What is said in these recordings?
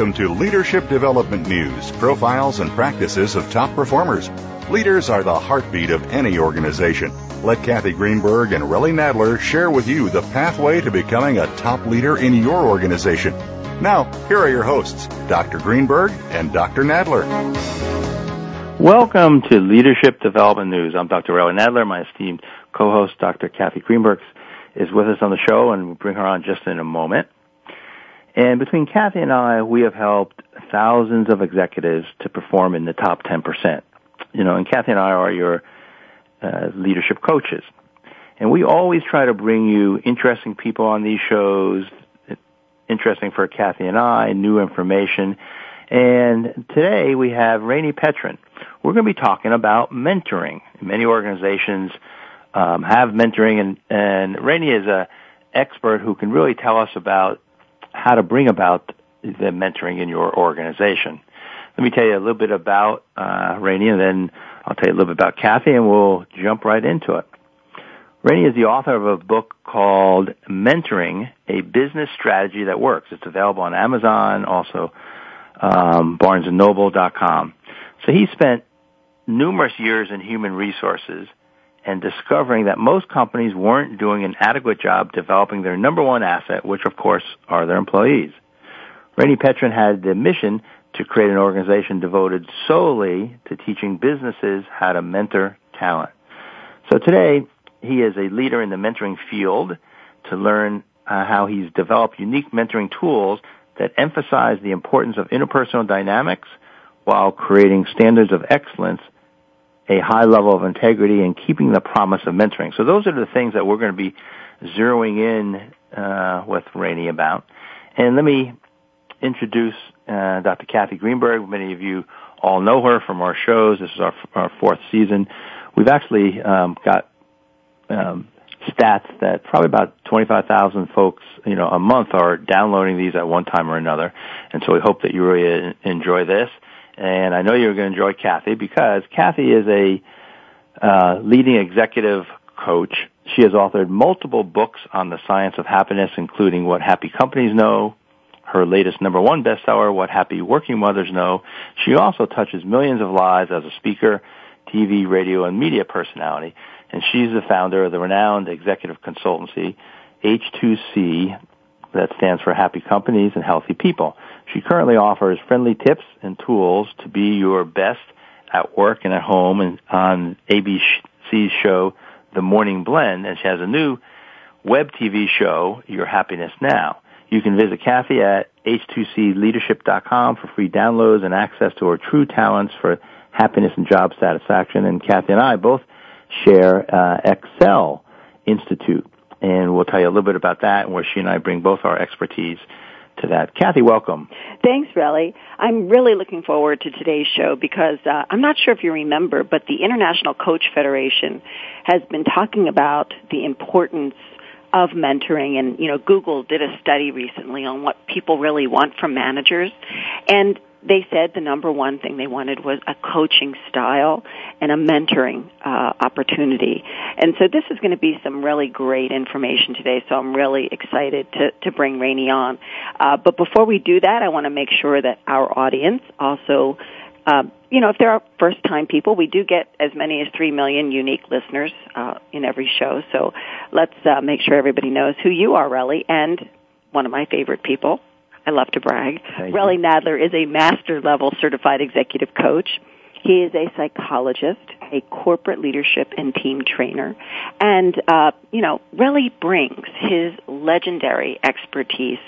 Welcome to Leadership Development News, profiles and practices of top performers. Leaders are the heartbeat of any organization. Let Kathy Greenberg and Relly Nadler share with you the pathway to becoming a top leader in your organization. Now, here are your hosts, Dr. Greenberg and Dr. Nadler. Welcome to Leadership Development News. I'm Dr. Relly Nadler. My esteemed co-host, Dr. Kathy Greenberg, is with us on the show, and we'll bring her on just in a moment. And between Kathy and I, we have helped thousands of executives to perform in the top 10%. You know, and Kathy and I are your uh, leadership coaches. And we always try to bring you interesting people on these shows, interesting for Kathy and I, new information. And today we have Rainey Petrin. We're going to be talking about mentoring. Many organizations um, have mentoring, and, and Rainey is a expert who can really tell us about how to bring about the mentoring in your organization. Let me tell you a little bit about uh, Rainey, and then I'll tell you a little bit about Kathy, and we'll jump right into it. Rainey is the author of a book called Mentoring, a Business Strategy That Works. It's available on Amazon, also um, BarnesandNoble.com. So he spent numerous years in human resources and discovering that most companies weren't doing an adequate job developing their number one asset, which of course are their employees. Rainey Petrin had the mission to create an organization devoted solely to teaching businesses how to mentor talent. So today, he is a leader in the mentoring field to learn uh, how he's developed unique mentoring tools that emphasize the importance of interpersonal dynamics while creating standards of excellence a high level of integrity and keeping the promise of mentoring. So those are the things that we're going to be zeroing in uh, with Rainey about. And let me introduce uh, Dr. Kathy Greenberg. Many of you all know her from our shows. This is our, our fourth season. We've actually um, got um, stats that probably about 25,000 folks, you know, a month are downloading these at one time or another. And so we hope that you really enjoy this and I know you're going to enjoy Kathy because Kathy is a uh, leading executive coach. She has authored multiple books on the science of happiness, including What Happy Companies Know, her latest number one bestseller, What Happy Working Mothers Know. She also touches millions of lives as a speaker, TV, radio, and media personality. And she's the founder of the renowned executive consultancy, H2C, that stands for Happy Companies and Healthy People. She currently offers friendly tips and tools to be your best at work and at home and on ABC's show, The Morning Blend, and she has a new web TV show, Your Happiness Now. You can visit Kathy at h2cleadership.com for free downloads and access to her true talents for happiness and job satisfaction. And Kathy and I both share uh, Excel Institute, and we'll tell you a little bit about that and where she and I bring both our expertise to that. Kathy, welcome. Thanks, Relly. I'm really looking forward to today's show because uh, I'm not sure if you remember, but the International Coach Federation has been talking about the importance of mentoring and you know Google did a study recently on what people really want from managers and they said the number one thing they wanted was a coaching style and a mentoring uh, opportunity. And so this is going to be some really great information today. So I'm really excited to, to bring Rainey on. Uh, but before we do that, I want to make sure that our audience also, uh, you know, if there are first time people, we do get as many as three million unique listeners uh, in every show. So let's uh, make sure everybody knows who you are, Relly, and one of my favorite people, I love to brag. Thank Relly Nadler is a master level certified executive coach. He is a psychologist. a corporate leadership and team trainer, and uh, you know, really brings his legendary expertise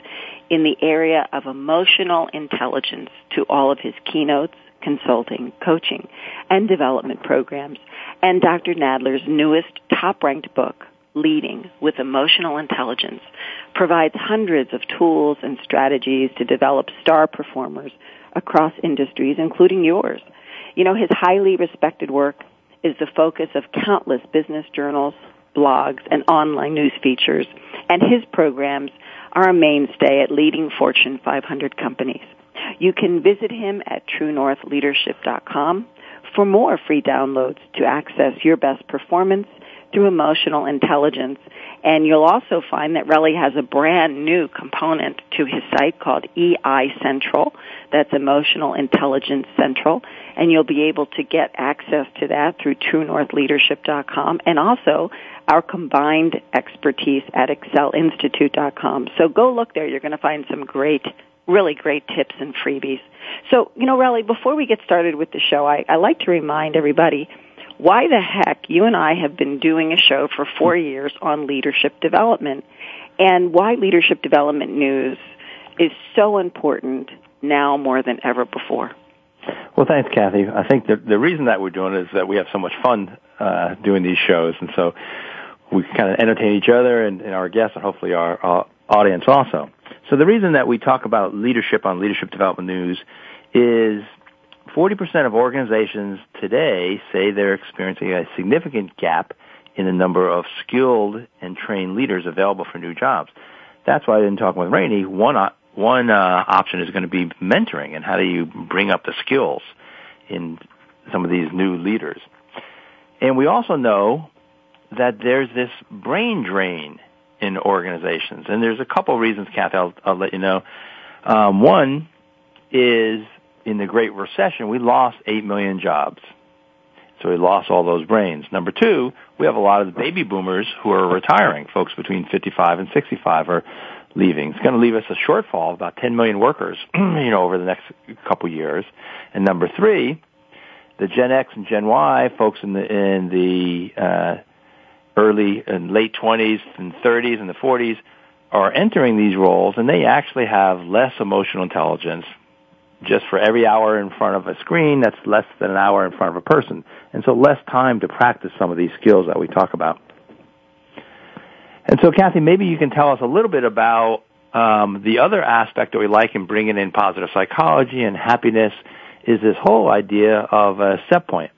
in the area of emotional intelligence to all of his keynotes, consulting, coaching, and development programs. And Dr. Nadler's newest top-ranked book, Leading with Emotional Intelligence, provides hundreds of tools and strategies to develop star performers across industries, including yours. You know, his highly respected work is the focus of countless business journals, blogs, and online news features, and his programs are a mainstay at leading Fortune 500 companies. You can visit him at truenorthleadership.com for more free downloads to access your best performance through emotional intelligence. And you'll also find that Relly has a brand new component to his site called EI Central. That's Emotional Intelligence Central. And you'll be able to get access to that through truenorthleadership.com and also our combined expertise at excelinstitute.com. So go look there. You're going to find some great, really great tips and freebies. So, you know, Relly, before we get started with the show, I, I like to remind everybody why the heck you and I have been doing a show for four years on leadership development and why leadership development news is so important now more than ever before. Well, thanks, Kathy. I think the the reason that we're doing it is that we have so much fun uh, doing these shows, and so we kind of entertain each other and, and our guests, and hopefully our, our audience also. So the reason that we talk about leadership on Leadership Development News is 40% of organizations today say they're experiencing a significant gap in the number of skilled and trained leaders available for new jobs. That's why in talking with Rainey, one uh, one uh, option is going to be mentoring and how do you bring up the skills in some of these new leaders. And we also know that there's this brain drain in organizations, and there's a couple reasons, Kathy. I'll, I'll let you know. Um, one is in the Great Recession, we lost 8 million jobs. So we lost all those brains. Number two, we have a lot of the baby boomers who are retiring. Folks between 55 and 65 are leaving. It's going to leave us a shortfall of about 10 million workers, you know, over the next couple years. And number three, the Gen X and Gen Y folks in the in the uh, early and late 20s and 30s and the 40s are entering these roles, and they actually have less emotional intelligence, just for every hour in front of a screen, that's less than an hour in front of a person. And so less time to practice some of these skills that we talk about. And so, Kathy, maybe you can tell us a little bit about um, the other aspect that we like in bringing in positive psychology and happiness is this whole idea of a set point.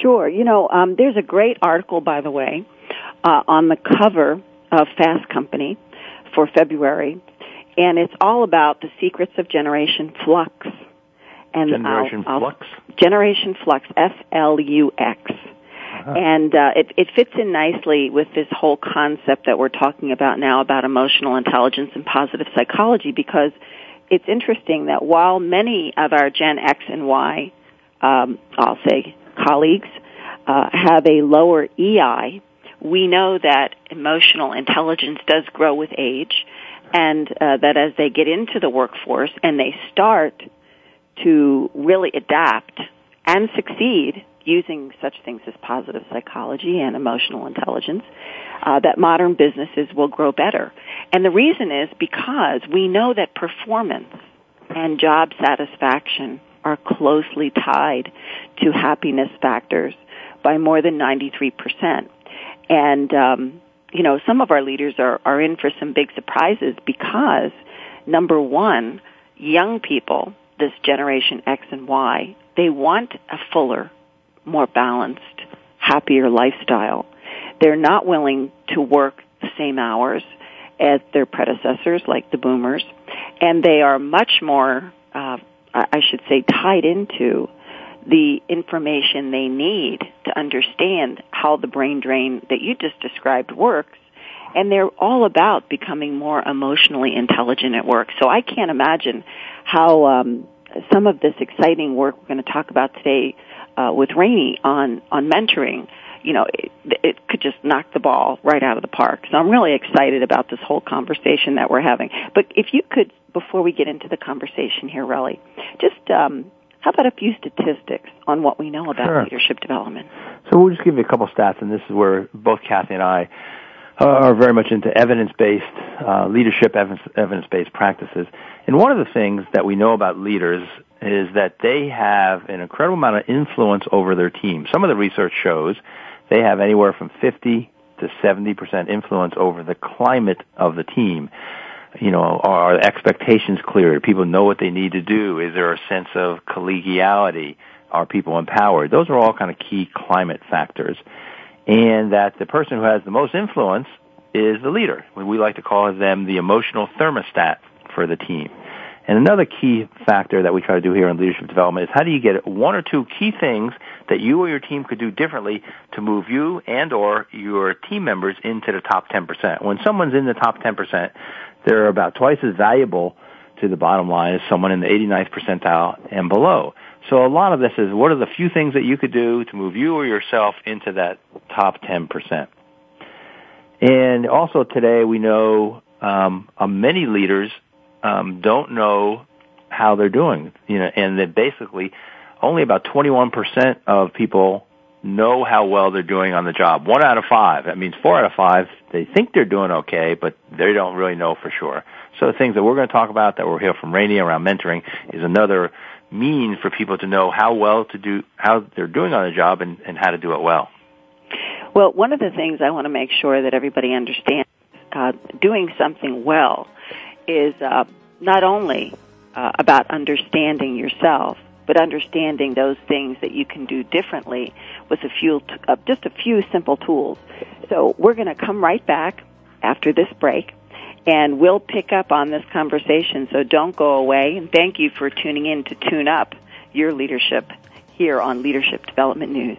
Sure. You know, um, there's a great article, by the way, uh, on the cover of Fast Company for February and it's all about the secrets of Generation Flux. And Generation I'll, Flux. I'll, Generation Flux, F L U X. Uh-huh. And uh, it, it fits in nicely with this whole concept that we're talking about now about emotional intelligence and positive psychology because it's interesting that while many of our Gen X and Y, um, I'll say colleagues, uh, have a lower EI, we know that emotional intelligence does grow with age and uh, that as they get into the workforce and they start to really adapt and succeed using such things as positive psychology and emotional intelligence, uh, that modern businesses will grow better. And the reason is because we know that performance and job satisfaction are closely tied to happiness factors by more than 93%. And um, you know, some of our leaders are, are in for some big surprises because, number one, young people, this generation X and Y, they want a fuller, more balanced, happier lifestyle. They're not willing to work the same hours as their predecessors, like the boomers, and they are much more, uh, I should say, tied into the information they need to understand how the brain drain that you just described works. And they're all about becoming more emotionally intelligent at work. So I can't imagine how um, some of this exciting work we're going to talk about today uh, with Rainey on on mentoring you know, it, it could just knock the ball right out of the park. So I'm really excited about this whole conversation that we're having. But if you could, before we get into the conversation here, Relly, just um, how about a few statistics on what we know about sure. leadership development? So we'll just give you a couple stats, and this is where both Kathy and I are very much into evidence-based uh, leadership, evidence-based practices. And one of the things that we know about leaders is that they have an incredible amount of influence over their team. Some of the research shows they have anywhere from 50 to 70% influence over the climate of the team. You know, are expectations clear? Do people know what they need to do? Is there a sense of collegiality? Are people empowered? Those are all kind of key climate factors. And that the person who has the most influence is the leader. We like to call them the emotional thermostat for the team. And another key factor that we try to do here in leadership development is how do you get one or two key things that you or your team could do differently to move you and or your team members into the top 10%. When someone's in the top 10%, they're about twice as valuable to the bottom line as someone in the 89th percentile and below. So a lot of this is what are the few things that you could do to move you or yourself into that top 10%. And also today we know um, uh, many leaders um, don't know how they're doing, you know, and that basically only about 21% of people know how well they're doing on the job. One out of five. That means four out of five, they think they're doing okay, but they don't really know for sure. So the things that we're going to talk about that we'll hear from Rainey around mentoring is another means for people to know how well to do, how they're doing on the job and, and how to do it well. Well, one of the things I want to make sure that everybody understands, uh, doing something well is uh, not only uh, about understanding yourself, but understanding those things that you can do differently with a few, uh, just a few simple tools. So we're going to come right back after this break and we'll pick up on this conversation. So don't go away. And thank you for tuning in to tune up your leadership here on Leadership Development News.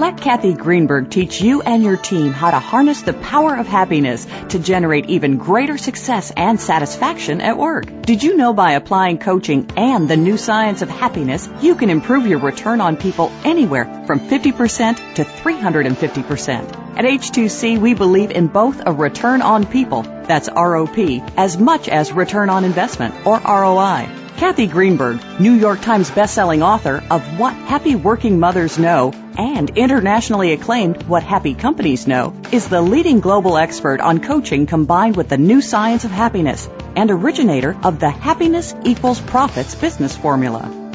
Let Kathy Greenberg teach you and your team how to harness the power of happiness to generate even greater success and satisfaction at work. Did you know by applying coaching and the new science of happiness, you can improve your return on people anywhere from 50% to 350%? At H2C, we believe in both a return on people, that's ROP, as much as return on investment, or ROI. Kathy Greenberg, New York Times bestselling author of What Happy Working Mothers Know and internationally acclaimed What Happy Companies Know, is the leading global expert on coaching combined with the new science of happiness and originator of the Happiness Equals Profits business formula.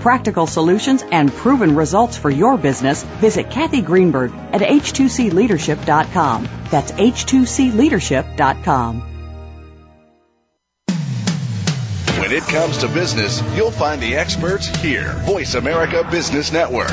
practical solutions, and proven results for your business, visit Kathy Greenberg at h2cleadership.com. That's h2cleadership.com. When it comes to business, you'll find the experts here. Voice America Business Network.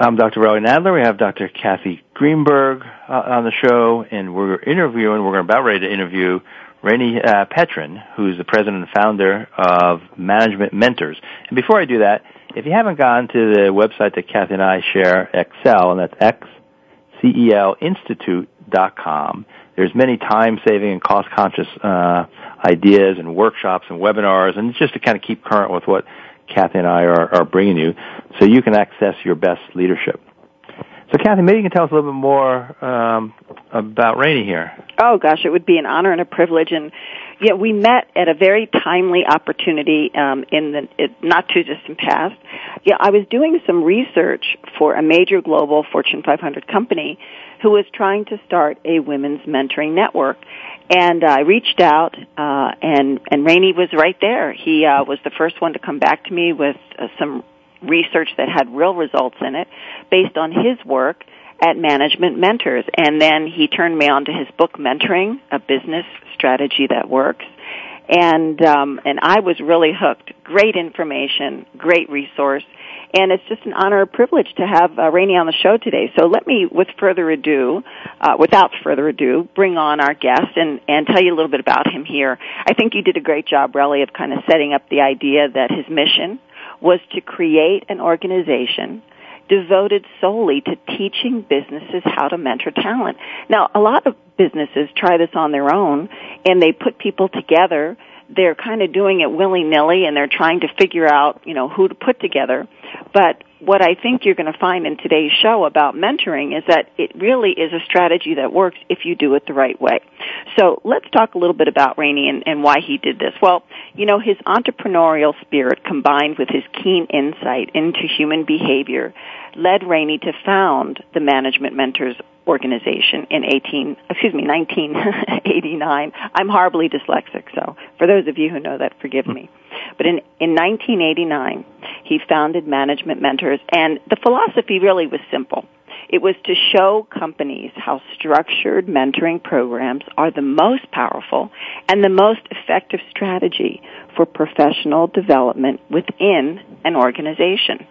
I'm Dr. Relly Nadler. We have Dr. Kathy Greenberg uh, on the show, and we're interviewing, we're about ready to interview Rainey uh, Petrin, who's the president and founder of Management Mentors. And before I do that, if you haven't gone to the website that Kathy and I share, Excel, and that's xcelinstitute.com, there's many time-saving and cost-conscious uh, ideas and workshops and webinars, and just to kind of keep current with what Kathy and I are, are bringing you, so you can access your best leadership. So, Kathy, maybe you can tell us a little bit more um, about Rainey here. Oh gosh, it would be an honor and a privilege. And yeah, we met at a very timely opportunity um, in the it, not too distant past. Yeah, I was doing some research for a major global Fortune 500 company who was trying to start a women's mentoring network. And I reached out, uh, and and Rainey was right there. He uh, was the first one to come back to me with uh, some research that had real results in it based on his work at Management Mentors. And then he turned me on to his book, Mentoring, a business strategy that works. And, um, and I was really hooked. Great information, great resource. And it's just an honor and privilege to have uh, Rainey on the show today. So let me, with further ado, uh, without further ado, bring on our guest and, and tell you a little bit about him here. I think you did a great job, Relly, of kind of setting up the idea that his mission was to create an organization devoted solely to teaching businesses how to mentor talent. Now, a lot of businesses try this on their own and they put people together. They're kind of doing it willy-nilly and they're trying to figure out, you know, who to put together. But what I think you're going to find in today's show about mentoring is that it really is a strategy that works if you do it the right way. So let's talk a little bit about Rainey and, and why he did this. Well, you know, his entrepreneurial spirit combined with his keen insight into human behavior led Rainey to found the Management Mentors organization in 18, excuse me, 1989. I'm horribly dyslexic, so for those of you who know that, forgive me. But in, in 1989, he founded Management Mentors, and the philosophy really was simple. It was to show companies how structured mentoring programs are the most powerful and the most effective strategy for professional development within an organization.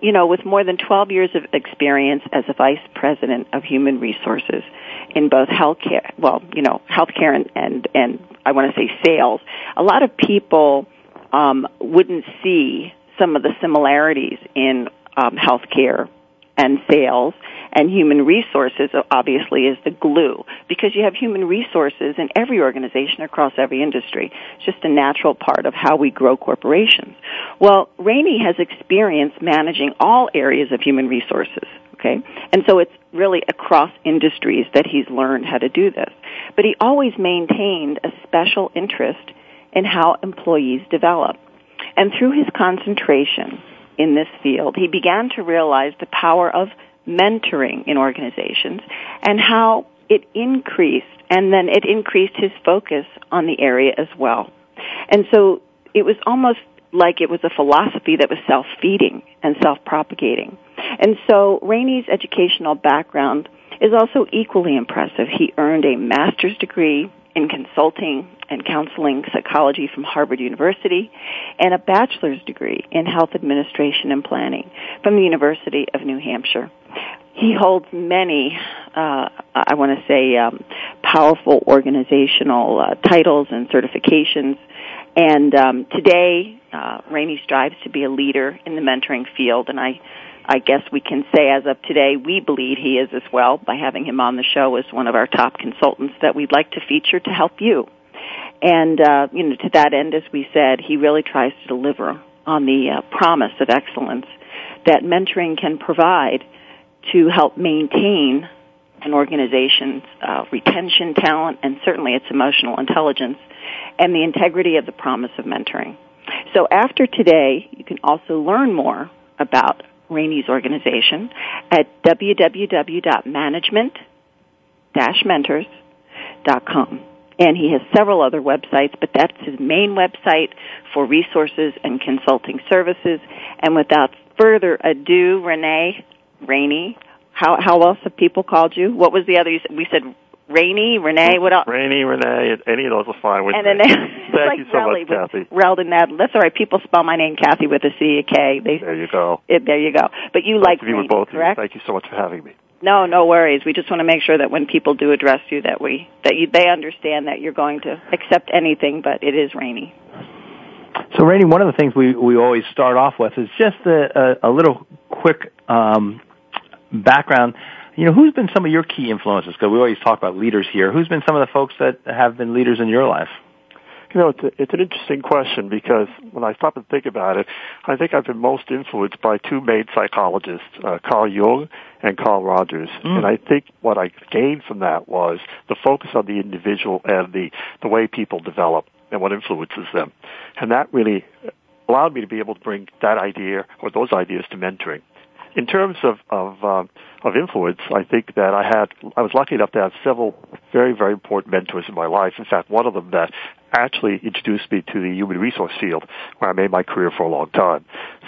You know, with more than 12 years of experience as a vice president of human resources in both healthcare, well, you know, healthcare and, and, and I want to say sales, a lot of people um, wouldn't see some of the similarities in um, healthcare and sales and human resources obviously is the glue because you have human resources in every organization across every industry. It's just a natural part of how we grow corporations. Well, Rainey has experience managing all areas of human resources. Okay? And so it's really across industries that he's learned how to do this. But he always maintained a special interest in how employees develop. And through his concentration in this field, he began to realize the power of mentoring in organizations and how it increased and then it increased his focus on the area as well. And so it was almost like it was a philosophy that was self-feeding and self-propagating. And so Rainey's educational background is also equally impressive. He earned a master's degree in consulting and counseling psychology from Harvard University and a bachelor's degree in health administration and planning from the University of New Hampshire. He holds many, uh, I want to say, um, powerful organizational uh, titles and certifications. And um, today, uh, Rainey strives to be a leader in the mentoring field, and I I guess we can say as of today, we believe he is as well by having him on the show as one of our top consultants that we'd like to feature to help you. And, uh, you know, to that end, as we said, he really tries to deliver on the uh, promise of excellence that mentoring can provide to help maintain an organization's uh, retention talent and certainly its emotional intelligence and the integrity of the promise of mentoring. So after today, you can also learn more about Rainey's organization at www.management-mentors.com. And he has several other websites, but that's his main website for resources and consulting services. And without further ado, Renee Rainey, how how else have people called you? What was the other? You said, we said Rainy, Renee, what else? Rainy, Renee, any of those are fine with and me. then Thank like you so Relly much, Kathy. Reldon that that's all right. People spell my name Kathy with a C, a K. They, There you go. it, there you go. But you Nice like to be Rainey, with both of you. correct? Thank you so much for having me. No, no worries. We just want to make sure that when people do address you, that we that you they understand that you're going to accept anything, but it is Rainy. So, Rainy, one of the things we, we always start off with is just a, a, a little quick um, background. You know, who's been some of your key influences? Because we always talk about leaders here. Who's been some of the folks that have been leaders in your life? You know, it's, a, it's an interesting question because when I stop and think about it, I think I've been most influenced by two main psychologists, uh, Carl Jung and Carl Rogers. Mm. And I think what I gained from that was the focus on the individual and the, the way people develop and what influences them. And that really allowed me to be able to bring that idea or those ideas to mentoring. In terms of of, um, of influence, I think that I had I was lucky enough to have several very very important mentors in my life. In fact, one of them that actually introduced me to the human resource field, where I made my career for a long time.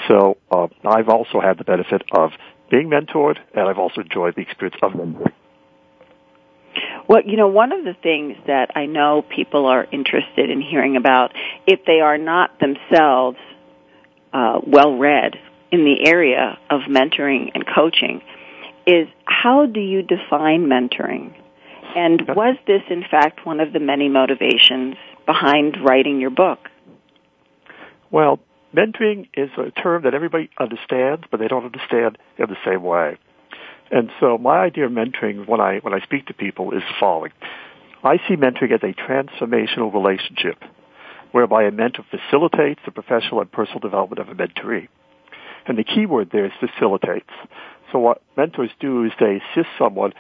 So uh, I've also had the benefit of being mentored, and I've also enjoyed the experience of mentoring. Well, you know, one of the things that I know people are interested in hearing about, if they are not themselves uh, well read in the area of mentoring and coaching, is how do you define mentoring? And was this, in fact, one of the many motivations behind writing your book? Well, mentoring is a term that everybody understands, but they don't understand in the same way. And so my idea of mentoring when I, when I speak to people is the following. I see mentoring as a transformational relationship whereby a mentor facilitates the professional and personal development of a mentoree. And the key word there is facilitates. So what mentors do is they assist someone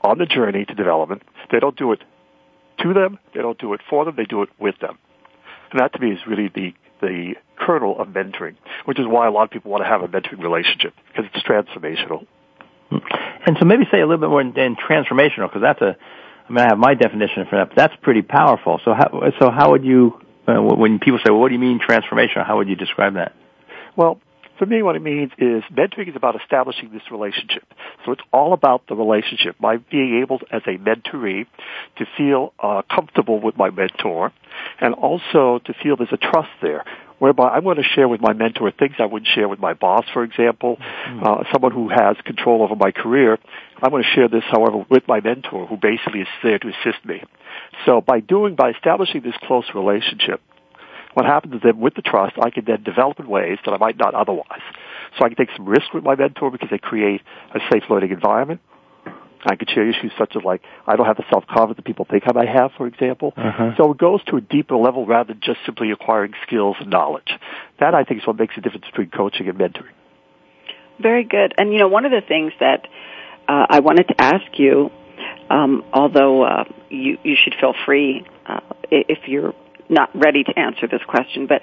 on the journey to development. They don't do it to them. They don't do it for them. They do it with them. And that to me is really the, the kernel of mentoring, which is why a lot of people want to have a mentoring relationship because it's transformational. And so maybe say a little bit more than transformational, because that's a, I mean, I have my definition for that, but that's pretty powerful. So how, so how would you, uh, when people say, well, what do you mean transformational? How would you describe that? Well, for me, what it means is mentoring is about establishing this relationship. So it's all about the relationship. My being able, as a mentoree, to feel uh, comfortable with my mentor, and also to feel there's a trust there, whereby I'm going to share with my mentor things I wouldn't share with my boss, for example, mm-hmm. uh, someone who has control over my career. I'm going to share this, however, with my mentor, who basically is there to assist me. So by doing, by establishing this close relationship, what happens is that with the trust, I can then develop in ways that I might not otherwise. So I can take some risk with my mentor because they create a safe learning environment. I can share issues such as like, I don't have the self-confidence that people think I might have, for example. Uh-huh. So it goes to a deeper level rather than just simply acquiring skills and knowledge. That I think is what makes the difference between coaching and mentoring. Very good. And you know, one of the things that uh, I wanted to ask you, um, although uh, you you should feel free uh, if you're not ready to answer this question, but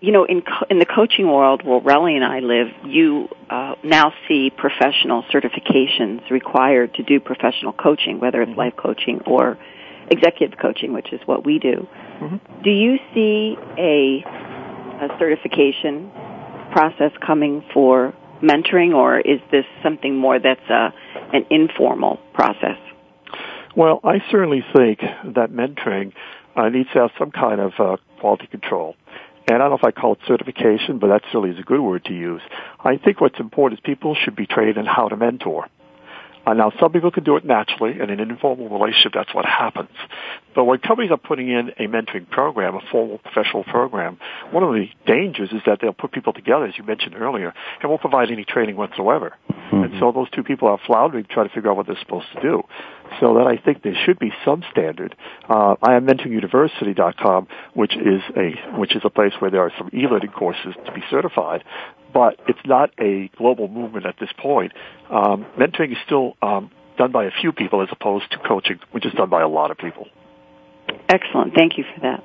you know, in co- in the coaching world where Relly and I live, you uh, now see professional certifications required to do professional coaching, whether it's life coaching or executive coaching, which is what we do. Mm-hmm. Do you see a, a certification process coming for mentoring, or is this something more that's a, an informal process? Well, I certainly think that mentoring uh, needs to have some kind of uh, quality control. And I don't know if I call it certification, but that certainly is a good word to use. I think what's important is people should be trained in how to mentor. Uh, now, some people can do it naturally, in an informal relationship, that's what happens. But when companies are putting in a mentoring program, a formal professional program, one of the dangers is that they'll put people together, as you mentioned earlier, and won't provide any training whatsoever. Mm-hmm. And so those two people are floundering trying to figure out what they're supposed to do. So that I think there should be some standard. Uh, I am mentoringuniversity.com, which is a which is a place where there are some e-learning courses to be certified, but it's not a global movement at this point. Um, mentoring is still um, done by a few people as opposed to coaching, which is done by a lot of people. Excellent. Thank you for that.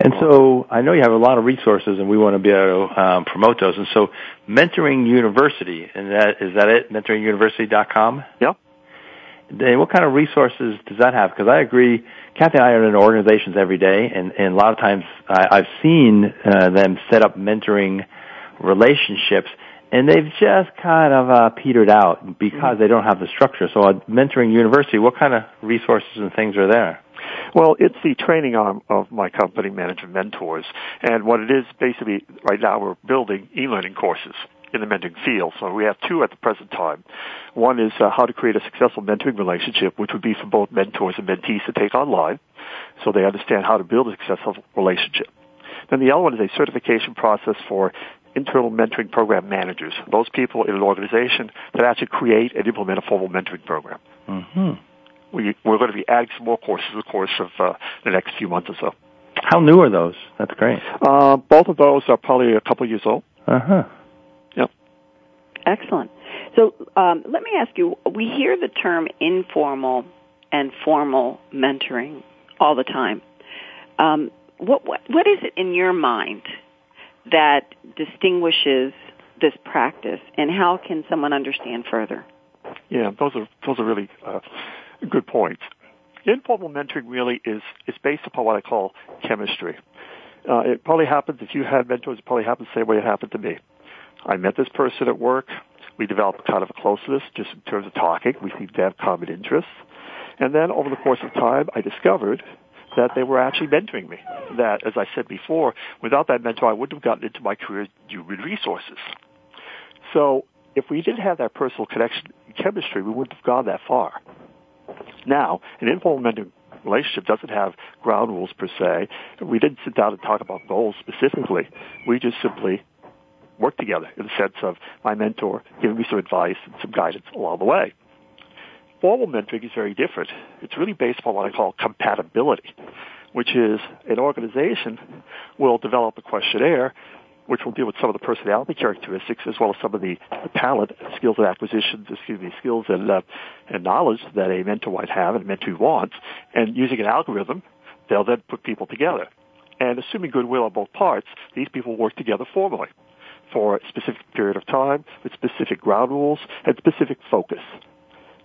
And so I know you have a lot of resources, and we want to be able to um, promote those. And so, Mentoring University, and that is that it? MentoringUniversity.com. Yep. What kind of resources does that have? Because I agree, Kathy and I are in organizations every day, and, and a lot of times I, I've seen uh, them set up mentoring relationships, and they've just kind of uh, petered out because they don't have the structure. So, at Mentoring University, what kind of resources and things are there? Well, it's the training arm of my company, Management Mentors. And what it is, basically, right now we're building e-learning courses in the mentoring field. So we have two at the present time. One is uh, how to create a successful mentoring relationship, which would be for both mentors and mentees to take online, so they understand how to build a successful relationship. Then the other one is a certification process for internal mentoring program managers, those people in an organization that actually create and implement a formal mentoring program. Mm-hmm we, we're going to be adding some more courses in the course of uh, the next few months or so. How new are those? That's great. Uh, both of those are probably a couple years old. Uh huh. Excellent. So um, let me ask you: We hear the term informal and formal mentoring all the time. Um, what, what what is it in your mind that distinguishes this practice, and how can someone understand further? Yeah, those are those are really uh, good points. Informal mentoring really is, is based upon what I call chemistry. Uh, it probably happens, if you had mentors, it probably happens the same way it happened to me. I met this person at work. We developed kind of a closeness just in terms of talking. We seemed to have common interests. And then over the course of time, I discovered that they were actually mentoring me. That, as I said before, without that mentor, I wouldn't have gotten into my career human resources. So if we didn't have that personal connection chemistry, we wouldn't have gone that far. Now, an informal mentoring relationship doesn't have ground rules per se. We didn't sit down and talk about goals specifically. We just simply worked together in the sense of my mentor giving me some advice and some guidance along the way. Formal mentoring is very different. It's really based upon what I call compatibility, which is an organization will develop a questionnaire which will deal with some of the personality characteristics as well as some of the, the talent, skills and acquisitions, excuse me, skills and, uh, and knowledge that a mentor might have and a mentee wants. And using an algorithm, they'll then put people together. And assuming goodwill on both parts, these people work together formally for a specific period of time with specific ground rules and specific focus.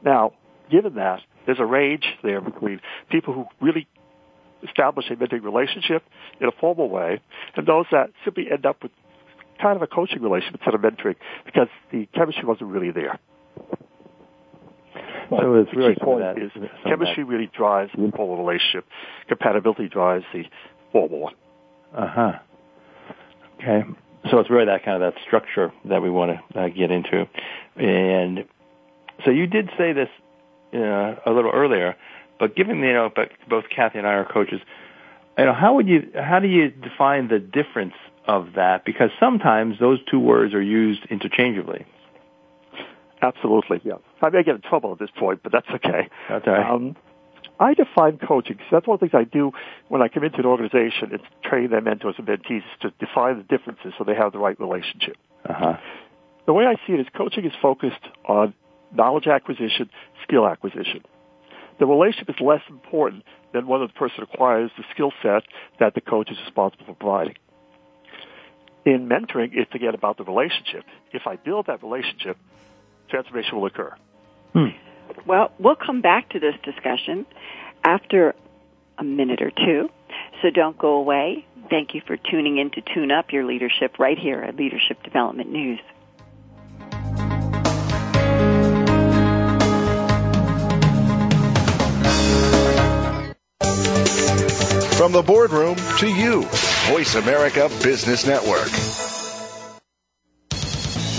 Now, given that, there's a range there between people who really establish a mentoring relationship in a formal way, and those that simply end up with kind of a coaching relationship instead of mentoring because the chemistry wasn't really there. So it's really the point is chemistry that. really drives the informal relationship. Compatibility drives the formal one. Uh huh. Okay. So it's really that kind of that structure that we want to uh, get into, and so you did say this uh, a little earlier but given you know, but both Kathy and I are coaches, you know, how would you, how do you define the difference of that? Because sometimes those two words are used interchangeably. Absolutely, yeah. I may get in trouble at this point, but that's okay. That's all right. Um, I define coaching. So that's one of the things I do when I come into an organization. It's train their mentors and mentees to define the differences so they have the right relationship. Uh-huh. The way I see it is coaching is focused on knowledge acquisition, skill acquisition the relationship is less important than whether the person acquires the skill set that the coach is responsible for providing. In mentoring, it's again about the relationship. If I build that relationship, transformation will occur. Hmm. Well, we'll come back to this discussion after a minute or two. So don't go away. Thank you for tuning in to Tune Up Your Leadership right here at Leadership Development News. From the boardroom to you, Voice America Business Network.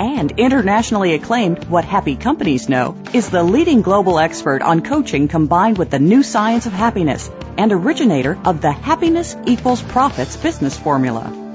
and internationally acclaimed What Happy Companies Know, is the leading global expert on coaching combined with the new science of happiness and originator of the Happiness Equals Profits business formula.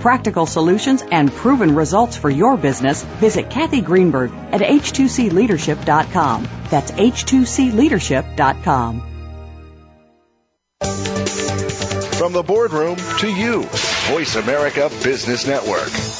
practical solutions, and proven results for your business, visit Kathy Greenberg at h2cleadership.com. That's h2cleadership.com. From the boardroom to you, Voice America Business Network.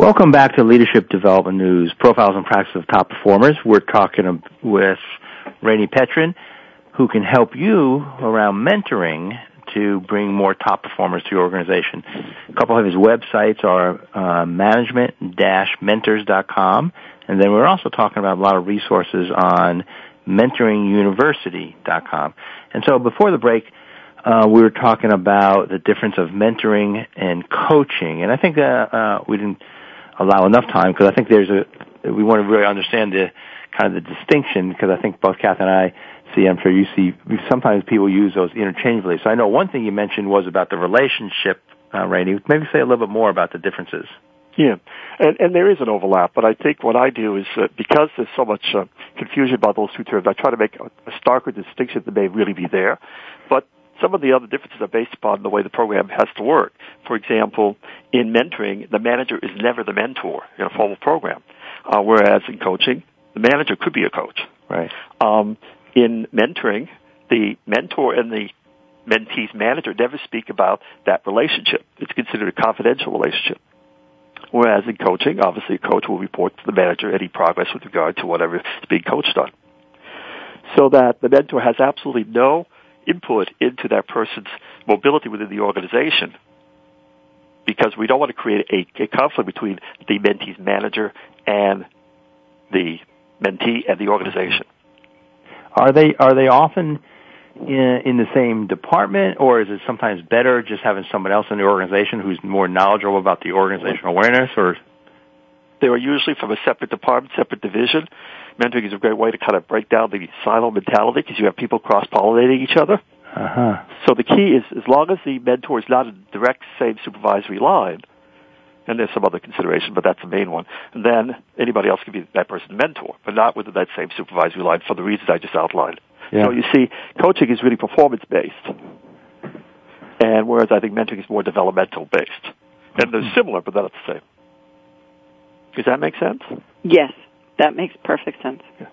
Welcome back to Leadership Development News, Profiles and Practices of Top Performers. We're talking with Rene Petrin, who can help you around mentoring to bring more top performers to your organization. A couple of his websites are uh, management-mentors.com, and then we're also talking about a lot of resources on mentoringuniversity.com. And so before the break, uh, we were talking about the difference of mentoring and coaching, and I think uh, uh, we didn't allow enough time because I think there's a we want to really understand the kind of the distinction because I think both Kath and I see, I'm sure you see, sometimes people use those interchangeably. So I know one thing you mentioned was about the relationship, uh, Rene. Maybe say a little bit more about the differences. Yeah, and, and there is an overlap, but I think what I do is uh, because there's so much uh, confusion about those two terms, I try to make a, a starker distinction that may really be there. But some of the other differences are based upon the way the program has to work. For example, in mentoring, the manager is never the mentor in a formal program, uh, whereas in coaching, the manager could be a coach. Right. Um, in mentoring, the mentor and the mentee's manager never speak about that relationship. It's considered a confidential relationship. Whereas in coaching, obviously a coach will report to the manager any progress with regard to whatever is being coached on. So that the mentor has absolutely no input into that person's mobility within the organization because we don't want to create a, a conflict between the mentee's manager and the mentee and the organization. Are they are they often in, in the same department, or is it sometimes better just having someone else in the organization who's more knowledgeable about the organizational awareness? Or they are usually from a separate department, separate division. Mentoring is a great way to kind of break down the silo mentality because you have people cross pollinating each other. Uh-huh. So the key is as long as the mentor is not a direct same supervisory line, and there's some other consideration, but that's the main one. And then anybody else can be that person's mentor, but not within that same supervisory line for the reasons I just outlined. Yeah. So you see, coaching is really performance based, and whereas I think mentoring is more developmental based, and they're similar, but they're not the same. Does that make sense? Yes, that makes perfect sense. Yeah.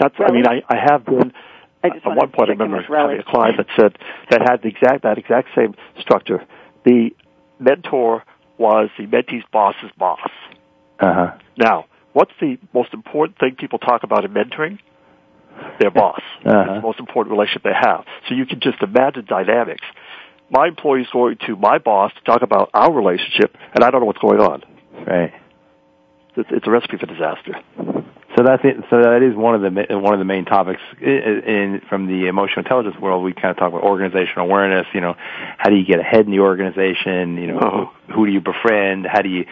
That's. I mean, I, I have been. I just at one point, I check in remember with having a client that said that had the exact that exact same structure. The mentor was the mentee's boss's boss. uh-huh. Now, what's the most important thing people talk about in mentoring? Their boss. Uh-huh. It's the most important relationship they have. So you can just imagine dynamics. My employee's going to my boss to talk about our relationship, and I don't know what's going on. Right. It's, it's a recipe for disaster. So that's it. So that is one of the one of the main topics in, in from the emotional intelligence world. We kind of talk about organizational awareness. You know, how do you get ahead in the organization? You know, uh-huh. who, who do you befriend? How do you,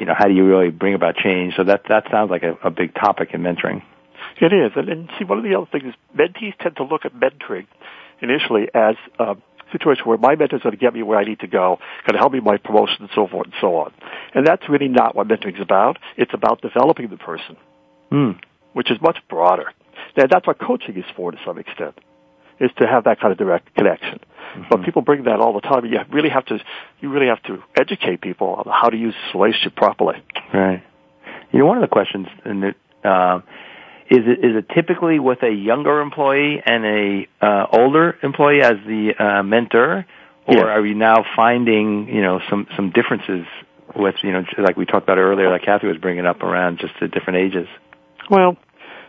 you know, how do you really bring about change? So that that sounds like a, a big topic in mentoring. It is, and, and see, one of the other things is mentees tend to look at mentoring initially as a situation where my mentor is going to get me where I need to go, going to help me with my promotion and so forth and so on. And that's really not what mentoring is about. It's about developing the person mm. which is much broader. Now, that's what coaching is for to some extent, is to have that kind of direct connection. Mm-hmm. But people bring that all the time. You really have to, you really have to educate people on how to use this relationship properly. Right. You know, one of the questions in the, uh, is it is it typically with a younger employee and a uh, older employee as the uh, mentor, or yes. are we now finding you know some some differences with you know like we talked about earlier, like Kathy was bringing up around just the different ages? Well,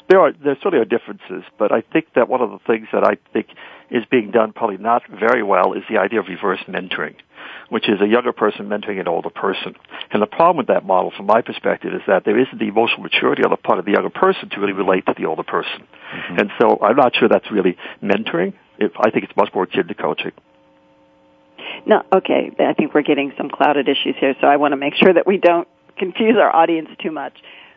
there are there certainly are differences, but I think that one of the things that I think is being done probably not very well is the idea of reverse mentoring, which is a younger person mentoring an older person. And the problem with that model, from my perspective, is that there isn't the emotional maturity on the part of the younger person to really relate to the older person. Mm-hmm. And so I'm not sure that's really mentoring. If, I think it's much more akin to coaching. No, okay. I think we're getting some clouded issues here, so I want to make sure that we don't confuse our audience too much.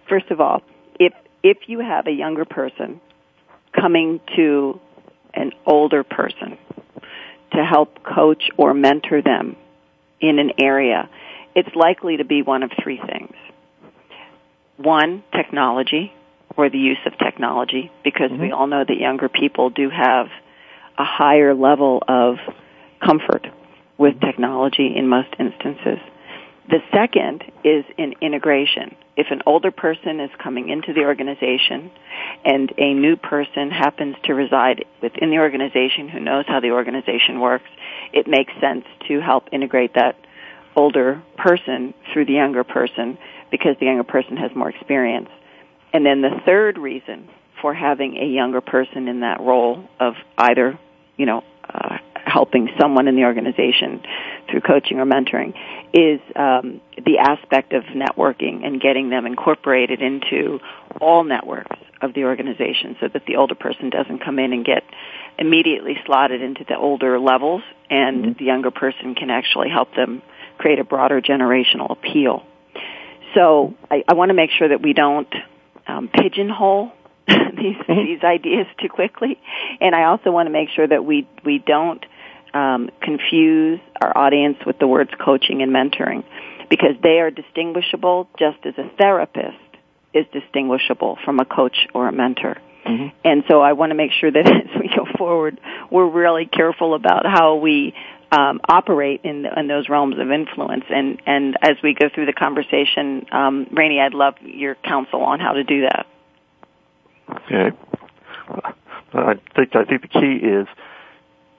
First of all, if if you have a younger person coming to an older person to help coach or mentor them in an area, it's likely to be one of three things. One, technology or the use of technology because mm-hmm. we all know that younger people do have a higher level of comfort with technology in most instances. The second is in integration. If an older person is coming into the organization and a new person happens to reside within the organization who knows how the organization works, it makes sense to help integrate that older person through the younger person because the younger person has more experience. And then the third reason for having a younger person in that role of either, you know, uh, helping someone in the organization through coaching or mentoring is um, the aspect of networking and getting them incorporated into all networks of the organization so that the older person doesn't come in and get immediately slotted into the older levels and mm-hmm. the younger person can actually help them create a broader generational appeal. So I, I want to make sure that we don't um, pigeonhole these these ideas too quickly, and I also want to make sure that we we don't um, confuse our audience with the words coaching and mentoring because they are distinguishable just as a therapist is distinguishable from a coach or a mentor. Mm-hmm. And so I want to make sure that as we go forward, we're really careful about how we um, operate in, in those realms of influence. And, and as we go through the conversation, um, Rene, I'd love your counsel on how to do that. Okay. I think I think the key is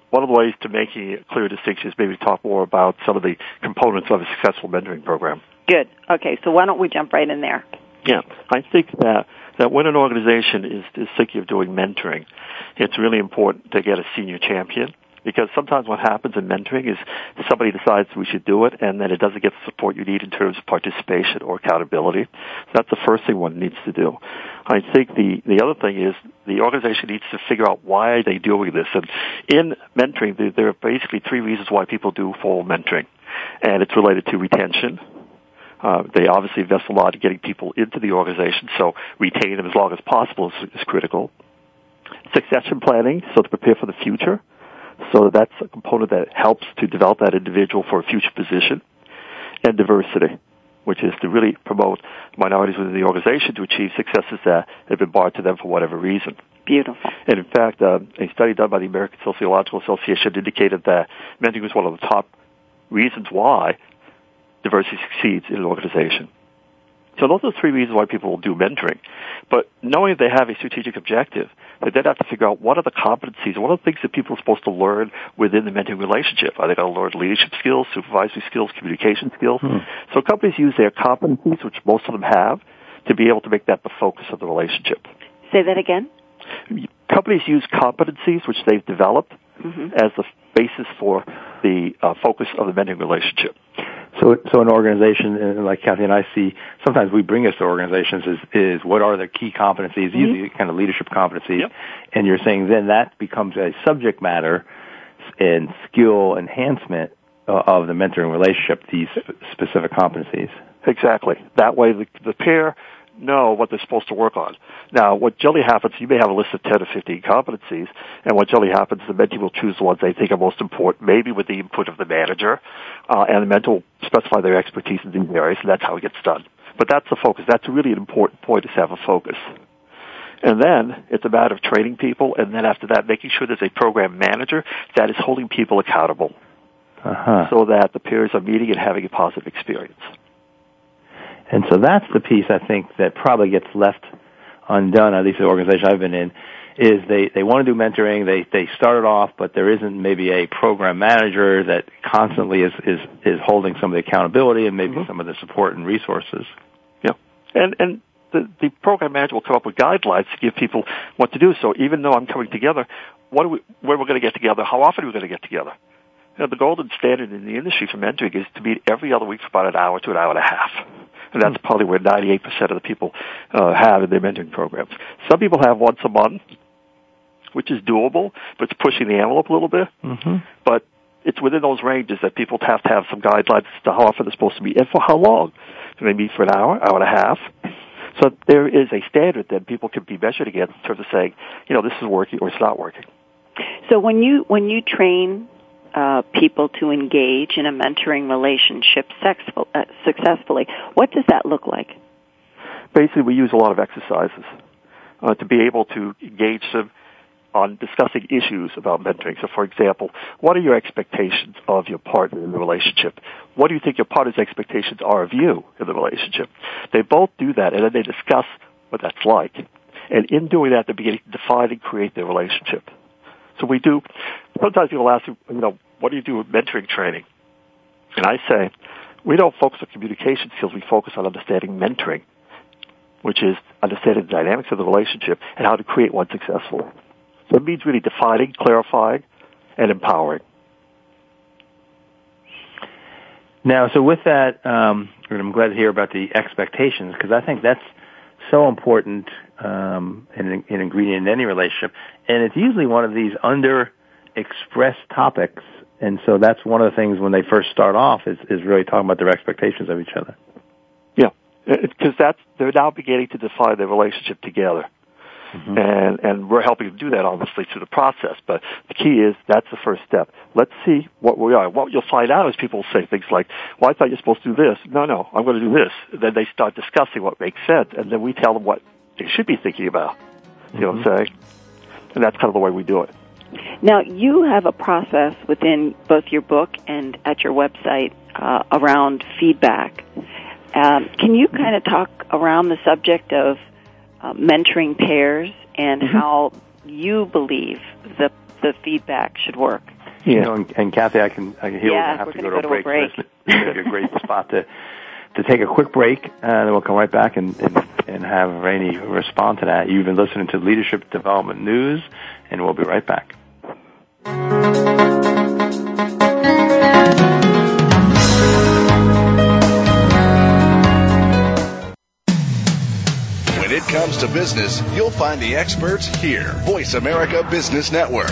one of the ways to make a clear distinction is maybe talk more about some of the components of a successful mentoring program. Good. Okay, so why don't we jump right in there? Yeah, I think that that when an organization is, is thinking of doing mentoring, it's really important to get a senior champion because sometimes what happens in mentoring is somebody decides we should do it and then it doesn't get the support you need in terms of participation or accountability. So that's the first thing one needs to do. I think the, the other thing is the organization needs to figure out why are they doing this. And in mentoring, there, are basically three reasons why people do formal mentoring. And it's related to retention, uh, they obviously invest a lot in getting people into the organization, so retaining them as long as possible is, is critical. Succession planning, so to prepare for the future. So that's a component that helps to develop that individual for a future position. And diversity, which is to really promote minorities within the organization to achieve successes that have been barred to them for whatever reason. Beautiful. And in fact, uh, a study done by the American Sociological Association indicated that mentoring was one of the top reasons why diversity succeeds in an organization. So those are the three reasons why people will do mentoring. But knowing they have a strategic objective, they then have to figure out what are the competencies, what are the things that people are supposed to learn within the mentoring relationship. Are they going to learn leadership skills, supervisory skills, communication skills? Hmm. So companies use their competencies, which most of them have, to be able to make that the focus of the relationship. Say that again. companies use competencies which they've developed Mm-hmm. as the basis for the uh, focus of the mentoring relationship. So, so an organization and like Kathy and I see, sometimes we bring us to organizations is, is what are the key competencies, usually kind of leadership competencies, Yep. and you're saying then that becomes a subject matter and skill enhancement uh, of the mentoring relationship, these specific competencies. Exactly. That way the, the pair know what they're supposed to work on. Now, what generally happens, you may have a list of 10 or 15 competencies, and what generally happens, the mentee will choose the ones they think are most important, maybe with the input of the manager, uh, and the mentor will specify their expertise in these areas, and that's how it gets done. But that's the focus. That's really an important point is to have a focus. And then it's a matter of training people, and then after that, making sure there's a program manager that is holding people accountable Uh-huh. so that the peers are meeting and having a positive experience. And so that's the piece I think that probably gets left undone, at least the organization I've been in, is they, they want to do mentoring, they, they started off, but there isn't maybe a program manager that constantly is, is, is holding some of the accountability and maybe mm-hmm. some of the support and resources. Yeah. And, and the, the program manager will come up with guidelines to give people what to do. So even though I'm coming together, what are we, where we're going to get together, how often are we going to get together? You know, the golden standard in the industry for mentoring is to meet every other week for about an hour to an hour and a half. And that's probably where 98% of the people uh, have in their mentoring programs. Some people have once a month, which is doable, but it's pushing the envelope a little bit. Mm-hmm. But it's within those ranges that people have to have some guidelines as to how often they're supposed to meet and for how long. Do they meet for an hour, hour and a half? So there is a standard that people can be measured against in terms of saying, you know, this is working or it's not working. So when you when you train uh, people to engage in a mentoring relationship sexful, uh, successfully, what does that look like? Basically, we use a lot of exercises uh, to be able to engage them on discussing issues about mentoring. So, for example, what are your expectations of your partner in the relationship? What do you think your partner's expectations are of you in the relationship? They both do that, and then they discuss what that's like. And in doing that, they're beginning to define and create their relationship. So we do, sometimes people ask, you know, what do you do with mentoring training? And I say, we don't focus on communication skills, we focus on understanding mentoring, which is understanding the dynamics of the relationship and how to create one successful. So it means really defining, clarifying, and empowering. Now, so with that, um, I'm glad to hear about the expectations because I think that's so important um, in an ingredient in any relationship, and it's usually one of these under expressed topics. And so that's one of the things when they first start off is, is really talking about their expectations of each other. Yeah, because that's they're now beginning to define their relationship together. Mm-hmm. And and we're helping them do that obviously through the process. But the key is that's the first step. Let's see what we are. What you'll find out is people say things like, "Well, I thought you're supposed to do this." No, no, I'm going to do this. And then they start discussing what makes sense, and then we tell them what they should be thinking about. You know mm-hmm. what I'm saying? And that's kind of the way we do it. Now, you have a process within both your book and at your website uh, around feedback. Um, can you kind of talk around the subject of uh, mentoring pairs and mm-hmm. how you believe the the feedback should work? Yeah. You know, and, and Kathy, I can I can hear yeah, we're going to go, go to a break. break. This is a great spot to to take a quick break, and then we'll come right back and, and, and have Rene respond to that. You've been listening to Leadership Development News, and we'll be right back. When it comes to business, you'll find the experts here. Voice America Business Network.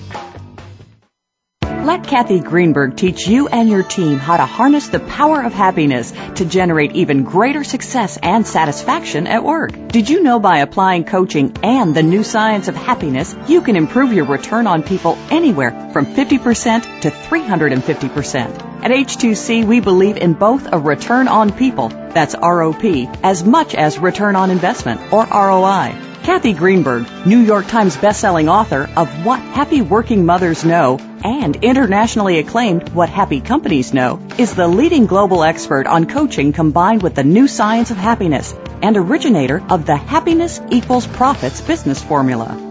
Let Kathy Greenberg teach you and your team how to harness the power of happiness to generate even greater success and satisfaction at work. Did you know by applying coaching and the new science of happiness, you can improve your return on people anywhere from 50% to 350%? At H2C, we believe in both a return on people, that's ROP, as much as return on investment, or ROI. Kathy Greenberg, New York Times bestselling author of What Happy Working Mothers Know and internationally acclaimed What Happy Companies Know, is the leading global expert on coaching combined with the new science of happiness and originator of the Happiness Equals Profits business formula.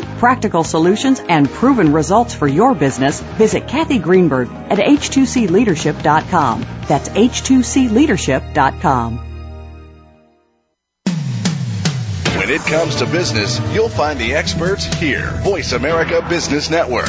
practical solutions, and proven results for your business, visit Kathy Greenberg at h2cleadership.com. That's h2cleadership.com. When it comes to business, you'll find the experts here. Voice America Business Network.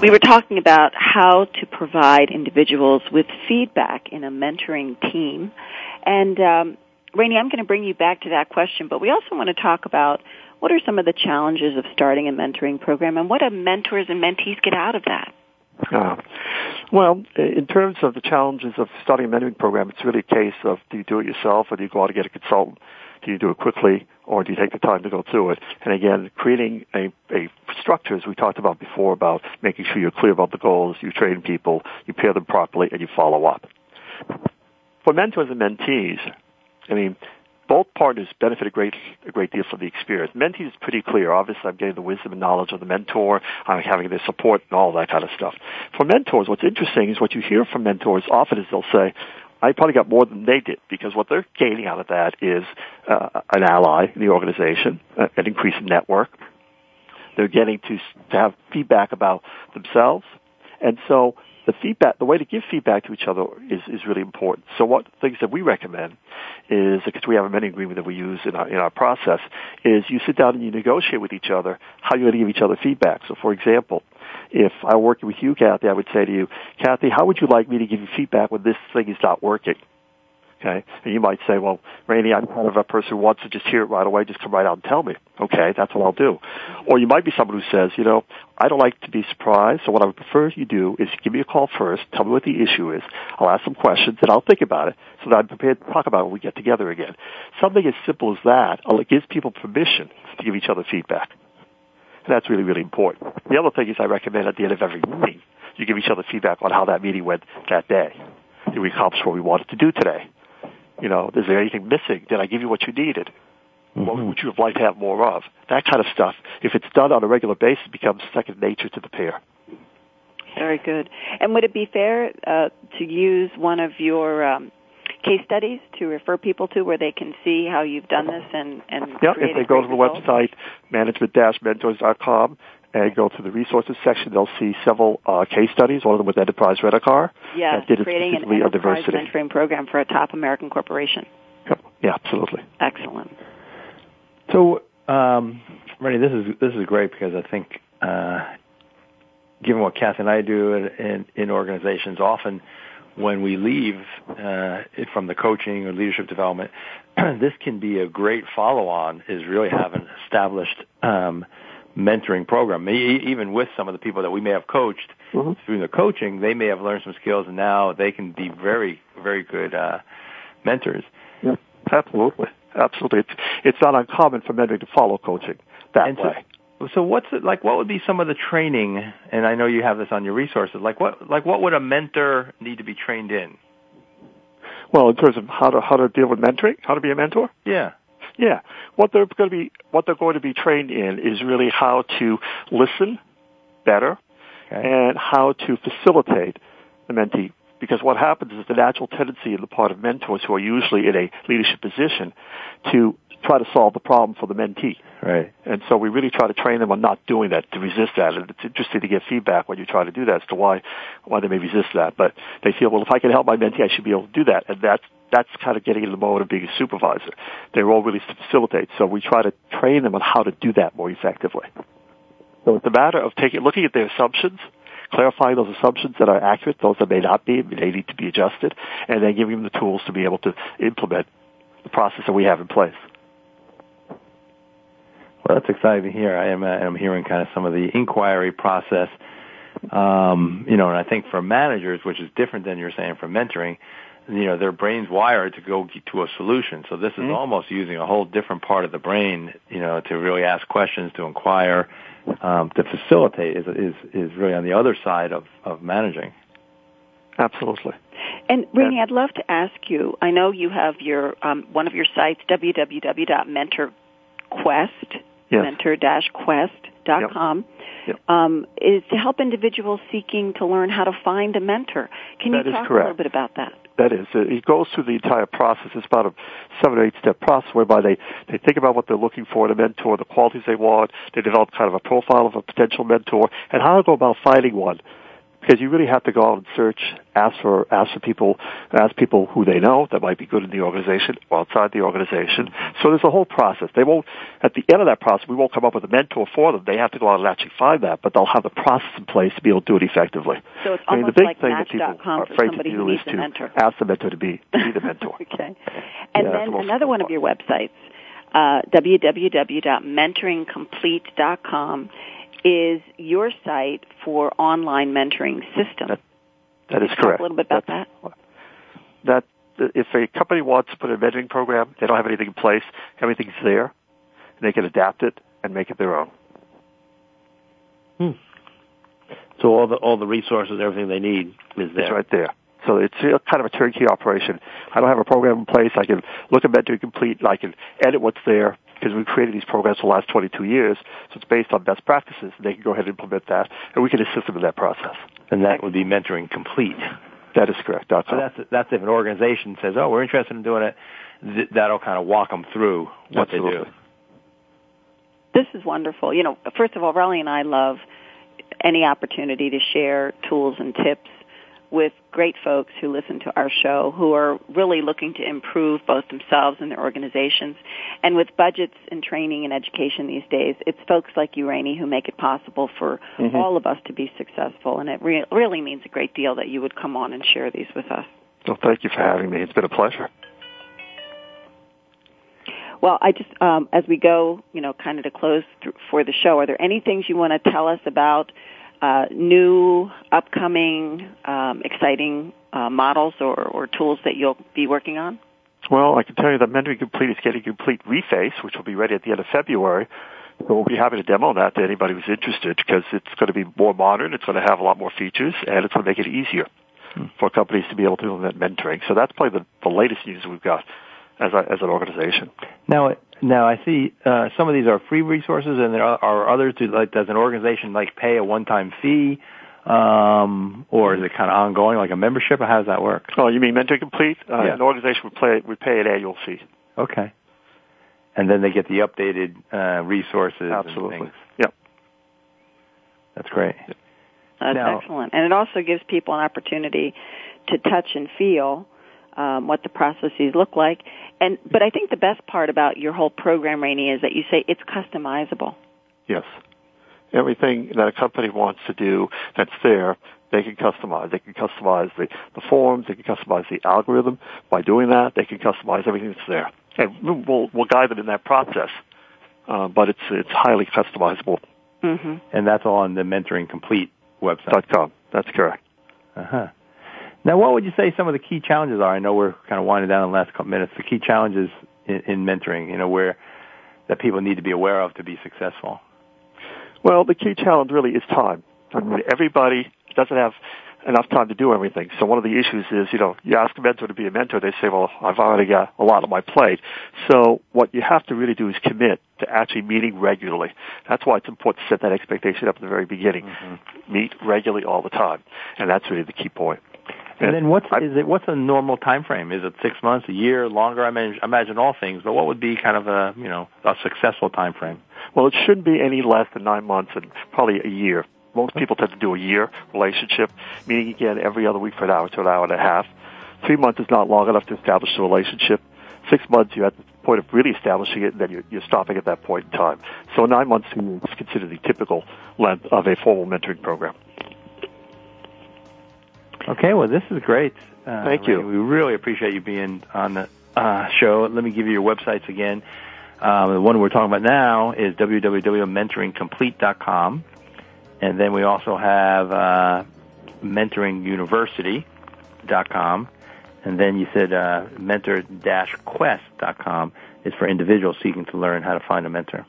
we were talking about how to provide individuals with feedback in a mentoring team, and um, Rene, I'm going to bring you back to that question, but we also want to talk about what are some of the challenges of starting a mentoring program, and what do mentors and mentees get out of that? Uh, well, in terms of the challenges of starting a mentoring program, it's really a case of do you do it yourself or do you go out and get a consultant? Do you do it quickly or do you take the time to go through it? And again, creating a, a structure, as we talked about before, about making sure you're clear about the goals, you train people, you pair them properly, and you follow up. For mentors and mentees, I mean, both partners benefit a great a great deal from the experience. Mentee is pretty clear. Obviously, I'm getting the wisdom and knowledge of the mentor. I'm having their support and all that kind of stuff. For mentors, what's interesting is what you hear from mentors often is they'll say, I probably got more than they did because what they're gaining out of that is uh, an ally in the organization, uh, an increased network. They're getting to, to have feedback about themselves. And so the feedback, the way to give feedback to each other is, is really important. So what things that we recommend is, because we have a many agreement that we use in our, in our process, is you sit down and you negotiate with each other how you're going to give each other feedback. So for example, if I'm working with you, Kathy, I would say to you, Kathy, how would you like me to give you feedback when this thing is not working? Okay. And you might say, well, Rene, I'm kind of a person who wants to just hear it right away. Just come right out and tell me. Okay. That's what I'll do. Or you might be someone who says, you know, I don't like to be surprised. So what I would prefer you do is give me a call first. Tell me what the issue is. I'll ask some questions and I'll think about it so that I'm prepared to talk about it when we get together again. Something as simple as that uh, it gives people permission to give each other feedback. And that's really, really important. The other thing is I recommend at the end of every meeting, you give each other feedback on how that meeting went that day. Did we accomplish what we wanted to do today? You know, is there anything missing? Did I give you what you needed? Mm-hmm. What would you have liked to have more of? That kind of stuff. If it's done on a regular basis, it becomes second nature to the pair. Very good. And would it be fair uh, to use one of your um, case studies to refer people to where they can see how you've done this and and yeah, if they go to the results? website management-mentors.com and go to the resources section, they'll see several uh, case studies. One of them with Enterprise Rent-A-Car. Yeah, that did it creating an specifically on enterprise diversity. mentoring program for a top American corporation. Yep. Yeah, absolutely. Excellent. So, um, Rene, this is this is great because I think, uh, given what Kathy and I do in, in, in organizations, often when we leave uh, from the coaching or leadership development, this can be a great follow-on. Is really have an established um, mentoring program. Even with some of the people that we may have coached Mm-hmm. through the coaching, they may have learned some skills, and now they can be very, very good uh, mentors. Yeah, absolutely. Absolutely. It's, it's not uncommon for mentoring to follow coaching that And so- way. So what's it like? What would be some of the training? And I know you have this on your resources. Like what? Like what would a mentor need to be trained in? Well, in terms of how to how to deal with mentoring, how to be a mentor. Yeah. Yeah. What they're going to be what they're going to be trained in is really how to listen better okay. and how to facilitate the mentee. Because what happens is the natural tendency in the part of mentors who are usually in a leadership position to try to solve the problem for the mentee. Right. And so we really try to train them on not doing that, to resist that. And it's interesting to get feedback when you try to do that as to why, why they may resist that. But they feel, well, if I can help my mentee, I should be able to do that. And that's, that's kind of getting in the mode of being a supervisor. They're all really to facilitate. So we try to train them on how to do that more effectively. So it's a matter of taking, looking at their assumptions, clarifying those assumptions that are accurate, those that may not be, they need to be adjusted, and then giving them the tools to be able to implement the process that we have in place. Well, that's exciting to hear. I am uh, I'm hearing kind of some of the inquiry process. Um, you know, and I think for managers, which is different than you're saying for mentoring, you know, their brain's wired to go to a solution. So this is mm-hmm. almost using a whole different part of the brain, you know, to really ask questions, to inquire, um, to facilitate is, is, is really on the other side of, of managing. Absolutely. And Rene, I'd love to ask you. I know you have your um, one of your sites, www.mentorquest, yes. mentor-quest.com, yep. Yep. Um, is to help individuals seeking to learn how to find a mentor. Can that you talk a little bit about that? That is, it goes through the entire process. It's about a seven or eight step process whereby they, they think about what they're looking for in a mentor, the qualities they want, they develop kind of a profile of a potential mentor, and how to go about finding one because you really have to go out and search, ask for ask for people, ask people who they know that might be good in the organization or outside the organization. So there's a whole process. They won't at the end of that process we won't come up with a mentor for them. They have to go out and actually find that, but they'll have the process in place to be able to do it effectively. So it's I mean, the big like thing that people are afraid to do is to mentor. ask the mentor to be to be the mentor. okay. And yeah, then another one of your websites, uh, www.mentoringcomplete.com is your site for online mentoring system. That, that is Talk correct. a little bit about that. That if a company wants to put a mentoring program, they don't have anything in place. Everything's there, and they can adapt it and make it their own. Hmm. So all the all the resources, everything they need is there. It's right there. So it's kind of a turnkey operation. I don't have a program in place. I can look at Mentoring Complete. I can edit what's there because we've created these programs for the last 22 years. So it's based on best practices. They can go ahead and implement that, and we can assist them in that process. And that would be Mentoring Complete. That is correct. That's so that's that's if an organization says, "Oh, we're interested in doing it," th- that'll kind of walk them through what Absolutely. they do. This is wonderful. You know, first of all, Relly and I love any opportunity to share tools and tips with great folks who listen to our show who are really looking to improve both themselves and their organizations. And with budgets and training and education these days, it's folks like you, Rene, who make it possible for Mhm. all of us to be successful. And it re- really means a great deal that you would come on and share these with us. Well, thank you for having me. It's been a pleasure. Well, I just, um, as we go, you know, kind of to close th- for the show, are there any things you want to tell us about uh, new, upcoming, um, exciting uh, models or, or tools that you'll be working on? Well, I can tell you that Mentoring Complete is getting a complete reface, which will be ready at the end of February. So we'll be happy to demo that to anybody who's interested because it's going to be more modern, it's going to have a lot more features, and it's going to make it easier for companies to be able to implement mentoring. So that's probably the, the latest news we've got as, a, as an organization. Now, now I see uh, some of these are free resources, and there are, are others. Do like does an organization like pay a one-time fee, um, or is it kind of ongoing, like a membership? Or how does that work? Oh, you mean Mentoring Complete? Uh, Yeah. An organization would, play, would pay an annual fee. Okay. And then they get the updated uh, resources Absolutely. and. Yep. That's great. That's Now- excellent. And it also gives people an opportunity to touch and feel um, what the processes look like. And but I think the best part about your whole program, Rene, is that you say it's customizable. Yes. Everything that a company wants to do that's there, they can customize. They can customize the, the forms. They can customize the algorithm. By doing that, they can customize everything that's there. And we'll, we'll guide them in that process. Uh, but it's, it's highly customizable. Mm-hmm. And that's all on the Mentoring Complete website. Dot com. That's correct. Uh-huh. Now, what would you say some of the key challenges are? I know we're kind of winding down in the last couple minutes. The key challenges in, in mentoring, you know, where that people need to be aware of to be successful. Well, the key challenge really is time. I mean, everybody doesn't have enough time to do everything. So one of the issues is, you know, you ask a mentor to be a mentor, they say, well, I've already got a lot on my plate. So what you have to really do is commit to actually meeting regularly. That's why it's important to set that expectation up at the very beginning. Mm-hmm. Meet regularly all the time. And that's really the key point. And, then what's I, is it? What's a normal time frame? Is it six months, a year, longer? I imagine, imagine all things, but what would be kind of a you know a successful time frame? Well, it shouldn't be any less than nine months and probably a year. Most people tend to do a year relationship, meeting again every other week for an hour to an hour and a half. Three months is not long enough to establish a relationship. Six months, you're at the point of really establishing it, and then you're, you're stopping at that point in time. So nine months is considered the typical length of a formal mentoring program. Okay, well, this is great. Uh, Thank you. We really appreciate you being on the uh, show. Let me give you your websites again. Um, the one we're talking about now is www.mentoringcomplete.com. And then we also have uh, mentoringuniversity.com. And then you said uh, mentor-quest.com is for individuals seeking to learn how to find a mentor.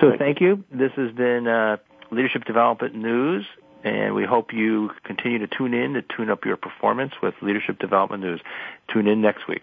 So thank you. This has been uh, Leadership Development News, and we hope you continue to tune in to tune up your performance with Leadership Development News. Tune in next week.